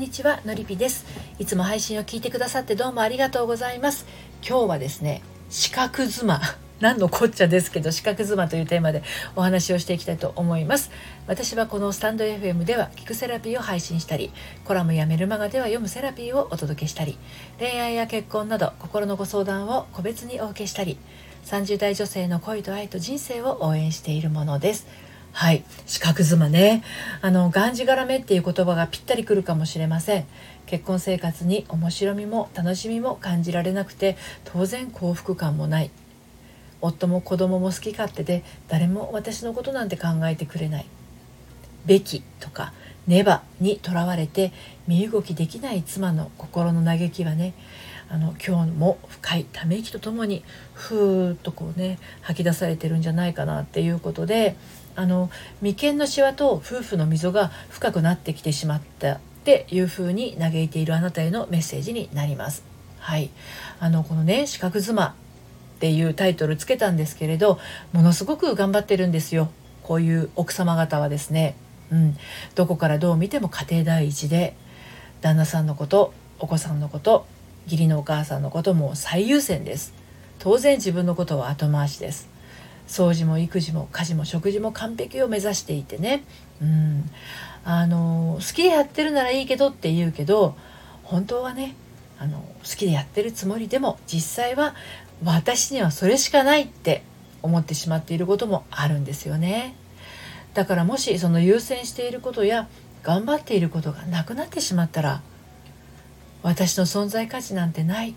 んにちはのりぴです。いつも配信を聞いてくださってどうもありがとうございます。今日はですね四角妻。何のこっちゃですけど四角妻というテーマでお話をしていきたいと思います。私はこのスタンド FM では聞くセラピーを配信したりコラムやメルマガでは読むセラピーをお届けしたり恋愛や結婚など心のご相談を個別にお受けしたり30代女性の恋と愛と人生を応援しているものです。はい。四角妻ね。あのがんじがらめっていう言葉がぴったりくるかもしれません。結婚生活に面白みも楽しみも感じられなくて当然幸福感もない。夫も子供も好き勝手で誰も私のことなんて考えてくれない。べきとかねばにとらわれて身動きできない妻の心の嘆きはねあの今日も深いため息とともにふーっとこうね吐き出されてるんじゃないかなっていうことであの眉間のしわと夫婦の溝が深くなってきてしまったっていうふうに嘆いているあなたへのメッセージになります。はい、あのこのね四角妻っていうタイトルつけたんですけれどものすごく頑張ってるんですよ。こういう奥様方はですね、うん、どこからどう見ても家庭第一で旦那さんのことお子さんのこと義理のお母さんのことも最優先です。当然自分のことは後回しです。掃除も育児も家事も食事も完璧を目指していてね、うん、あの好きでやってるならいいけどって言うけど本当はねあの好きでやってるつもりでも実際は私にはそれしかないって思ってしまっていることもあるんですよね。だからもしその優先していることや頑張っていることがなくなってしまったら私の存在価値なんてない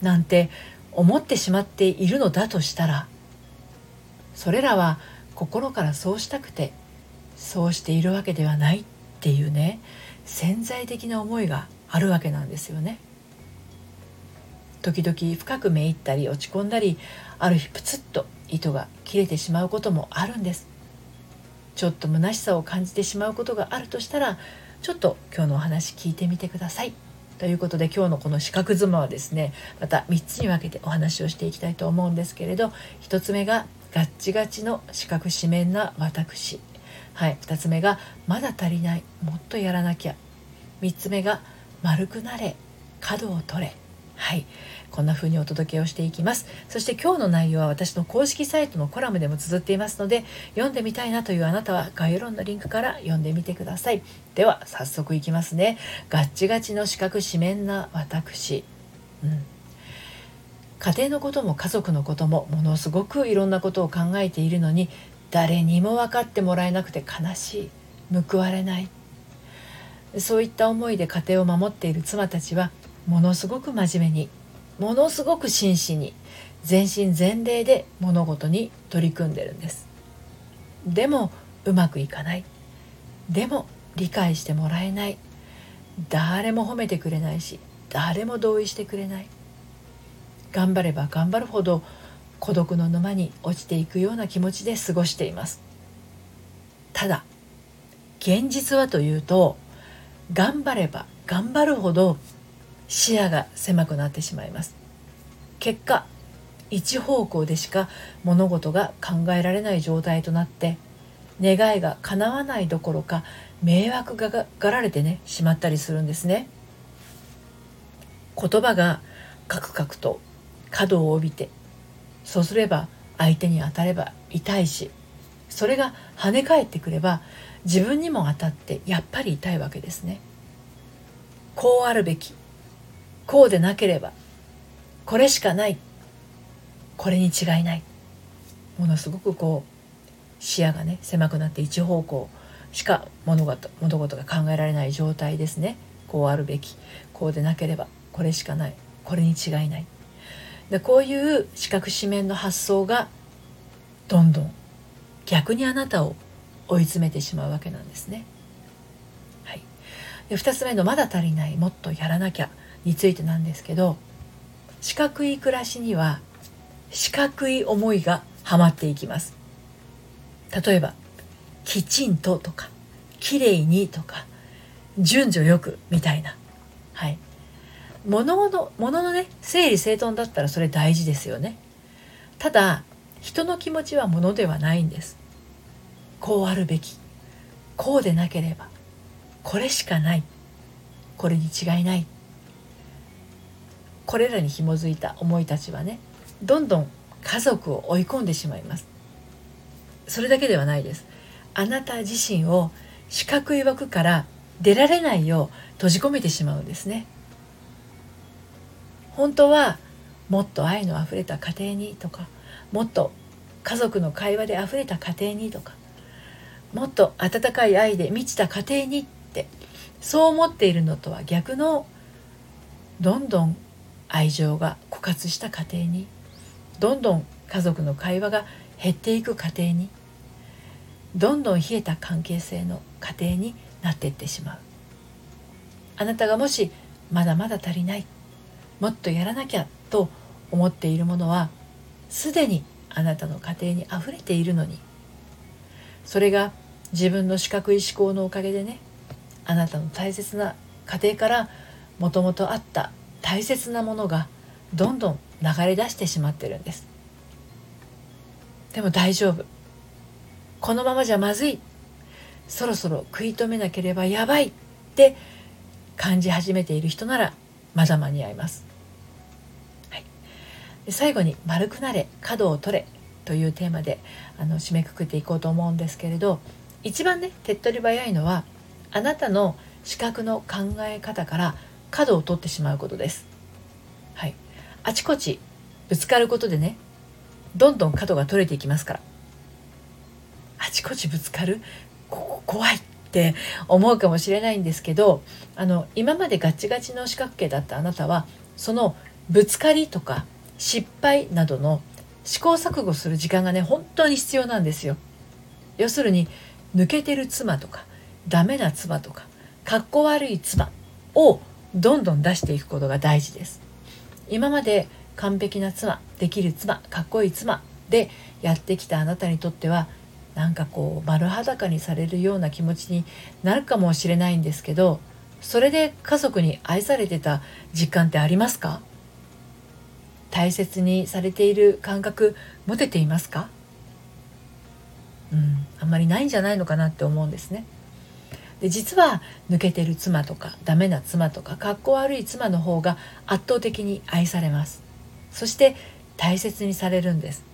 なんて思ってしまっているのだとしたらそれらは心からそうしたくてそうしているわけではないっていうね潜在的な思いがあるわけなんですよね。時々深くめいったり落ち込んだりある日プツッと糸が切れてしまうこともあるんですちょっと虚しさを感じてしまうことがあるとしたらちょっと今日のお話聞いてみてくださいということで今日のこの四角妻はですねまた3つに分けてお話をしていきたいと思うんですけれど1つ目がガッチガチの四角四面な私。はい2つ目がまだ足りない。もっとやらなきゃ。3つ目が丸くなれ。角を取れ。はい。こんな風にお届けをしていきます。そして今日の内容は私の公式サイトのコラムでも綴っていますので読んでみたいなというあなたは概要欄のリンクから読んでみてください。では早速いきますね。ガッチガチの四角四面な私。うん。家庭のことも家族のこともものすごくいろんなことを考えているのに誰にも分かってもらえなくて悲しい報われない。そういった思いで家庭を守っている妻たちはものすごく真面目にものすごく真摯に全身全霊で物事に取り組んでるんです。でもうまくいかない。でも理解してもらえない。誰も褒めてくれないし誰も同意してくれない。頑張れば頑張るほど孤独の沼に落ちていくような気持ちで過ごしています。ただ現実はというと頑張れば頑張るほど視野が狭くなってしまいます。結果一方向でしか物事が考えられない状態となって願いが叶わないどころか迷惑ががられてねしまったりするんですね。言葉がカクカクと角を帯びてそうすれば相手に当たれば痛いしそれが跳ね返ってくれば自分にも当たってやっぱり痛いわけですね。こうあるべきこうでなければこれしかないこれに違いない。ものすごくこう視野がね狭くなって一方向しか物事物事が考えられない状態ですね。こうあるべきこうでなければこれしかないこれに違いない。でこういう四角四面の発想がどんどん逆にあなたを追い詰めてしまうわけなんですね。はい、で2つ目の「まだ足りないもっとやらなきゃ」についてなんですけど四角い暮らしには四角い思いがはまっていきます。例えばきちんととかきれいにとか順序よくみたいな。はい。物の物のね整理整頓だったらそれ大事ですよね。ただ人の気持ちはものではないんです。こうあるべき。こうでなければ。これしかない。これに違いない。これらに紐づいた思いたちはねどんどん家族を追い込んでしまいます。それだけではないです。あなた自身を四角い枠から出られないよう閉じ込めてしまうんですね。本当はもっと愛のあふれた家庭にとかもっと家族の会話であふれた家庭にとかもっと温かい愛で満ちた家庭にってそう思っているのとは逆のどんどん愛情が枯渇した家庭にどんどん家族の会話が減っていく家庭にどんどん冷えた関係性の家庭になっていってしまう。あなたがもしまだまだ足りないもっとやらなきゃと思っているものはすでにあなたの家庭にあふれているのに。それが自分の四角い思考のおかげでねあなたの大切な家庭からもともとあった大切なものがどんどん流れ出してしまってるんです。でも大丈夫。このままじゃまずい。そろそろ食い止めなければやばいって感じ始めている人ならまだ間に合います、で最後に「丸くなれ角を取れ」というテーマであの締めくくっていこうと思うんですけれど一番ね手っ取り早いのはあなたの視覚の考え方から角を取ってしまうことです。はい、あちこちぶつかることでねどんどん角が取れていきますからあちこちぶつかるここ怖いって思うかもしれないんですけどあの今までガチガチの四角形だったあなたはそのぶつかりとか失敗などの試行錯誤する時間がね本当に必要なんですよ。要するに抜けてる妻とかダメな妻とかかっこ悪い妻をどんどん出していくことが大事です。今まで完璧な妻できる妻かっこいい妻でやってきたあなたにとってはなんかこう丸裸にされるような気持ちになるかもしれないんですけどそれで家族に愛されてた実感ってありますか？大切にされている感覚持てていますか？うんあんまりないんじゃないのかなって思うんですね。で実は抜けてる妻とかダメな妻とかかっこ悪い妻の方が圧倒的に愛されますそして大切にされるんです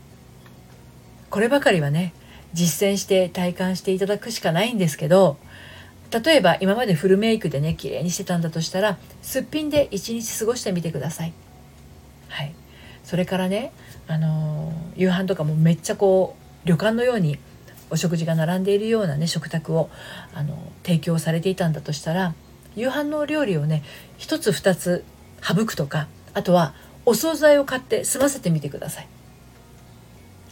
こればかりはね実践して体感していただくしかないんですけど例えば今までフルメイクでね綺麗にしてたんだとしたらすっぴんで一日過ごしてみてください。はい、それからね、あのー、夕飯とかもめっちゃこう旅館のようにお食事が並んでいるようなね食卓を、あの提供されていたんだとしたら夕飯の料理をね一つ二つ省くとかあとはお惣菜を買って済ませてみてください。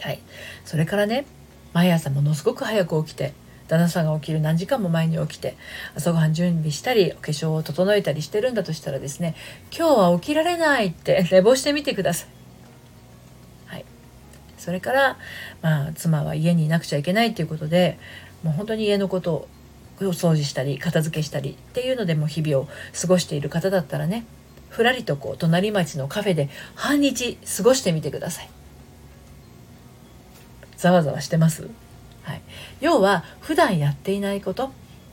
はい、それからね毎朝ものすごく早く起きて旦那さんが起きる何時間も前に起きて朝ごはん準備したりお化粧を整えたりしてるんだとしたらですね今日は起きられないって寝坊してみてくださ。い、それから、まあ、妻は家にいなくちゃいけないということでもう本当に家のことをお掃除したり片付けしたりっていうのでも日々を過ごしている方だったらねふらりとこう隣町のカフェで半日過ごしてみてください。ざわざわしてます、はい、要は普段やっていないこと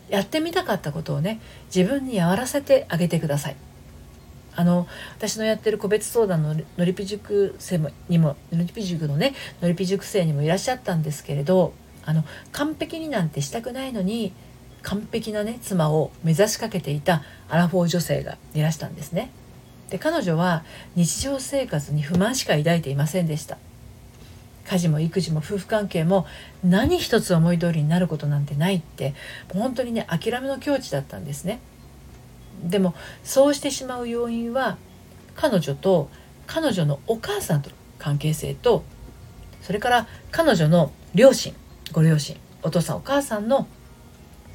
やってみたかったことをね自分にやらせてあげてください。あの私のやってる個別相談ののりぴ塾生にものりぴ塾のねのりぴ塾生にもいらっしゃったんですけれどあの完璧になんてしたくないのに完璧なね妻を目指しかけていたアラフォー女性がいらしたんですね。で彼女は日常生活に不満しか抱いていませんでした。家事も育児も夫婦関係も何一つ思い通りになることなんてないって本当にね諦めの境地だったんですねでもそうしてしまう要因は彼女と彼女のお母さんとの関係性とそれから彼女の両親ご両親お父さんお母さんの、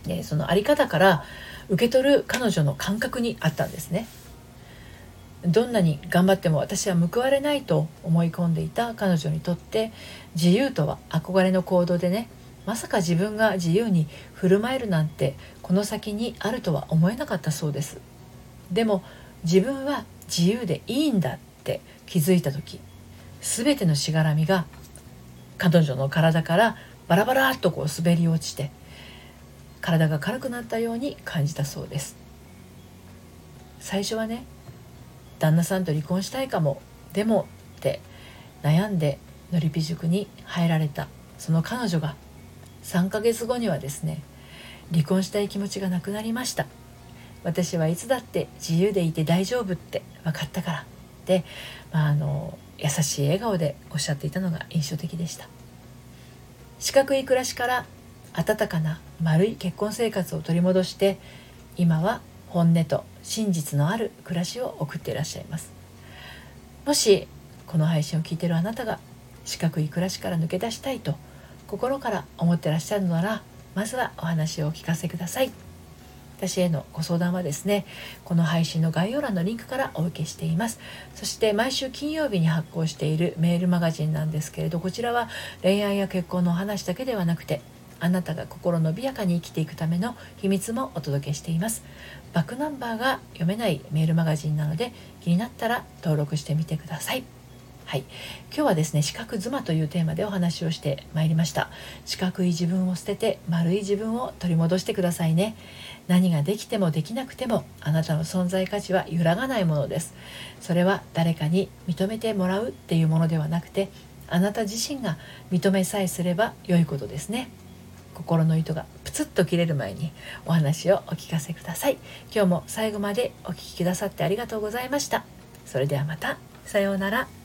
ね、その在り方から受け取る彼女の感覚にあったんですね。どんなに頑張っても私は報われないと思い込んでいた彼女にとって自由とは憧れの行動でねまさか自分が自由に振る舞えるなんてこの先にあるとは思えなかったそうです。でも自分は自由でいいんだって気づいた時全てのしがらみが彼女の体からバラバラっとこう滑り落ちて体が軽くなったように感じたそうです。最初はね旦那さんと離婚したいかもでもって悩んでのりぴ塾に入られたその彼女が3ヶ月後にはですね離婚したい気持ちがなくなりました。私はいつだって自由でいて大丈夫って分かったから。で、まあ、あの優しい笑顔でおっしゃっていたのが印象的でした。四角い暮らしから温かな丸い結婚生活を取り戻して今は本音と真実のある暮らしを送っていらっしゃいます。もしこの配信を聞いてるあなたが四角い暮らしから抜け出したいと心から思ってらっしゃるのならまずはお話をお聞かせください。私へのご相談はですねこの配信の概要欄のリンクからお受けしています。そして毎週金曜日に発行しているメールマガジンなんですけれどこちらは恋愛や結婚のお話だけではなくてあなたが心伸びやかに生きていくための秘密もお届けしています。バックナンバーが読めないメールマガジンなので気になったら登録してみてください。はい、今日はですね四角妻というテーマでお話をしてまいりました。四角い自分を捨てて丸い自分を取り戻してくださいね。何ができてもできなくてもあなたの存在価値は揺らがないものです。それは誰かに認めてもらうっていうものではなくてあなた自身が認めさえすれば良いことですね。心の糸がプツッと切れる前にお話をお聞かせください。今日も最後までお聴きくださってありがとうございました。それではまた。さようなら。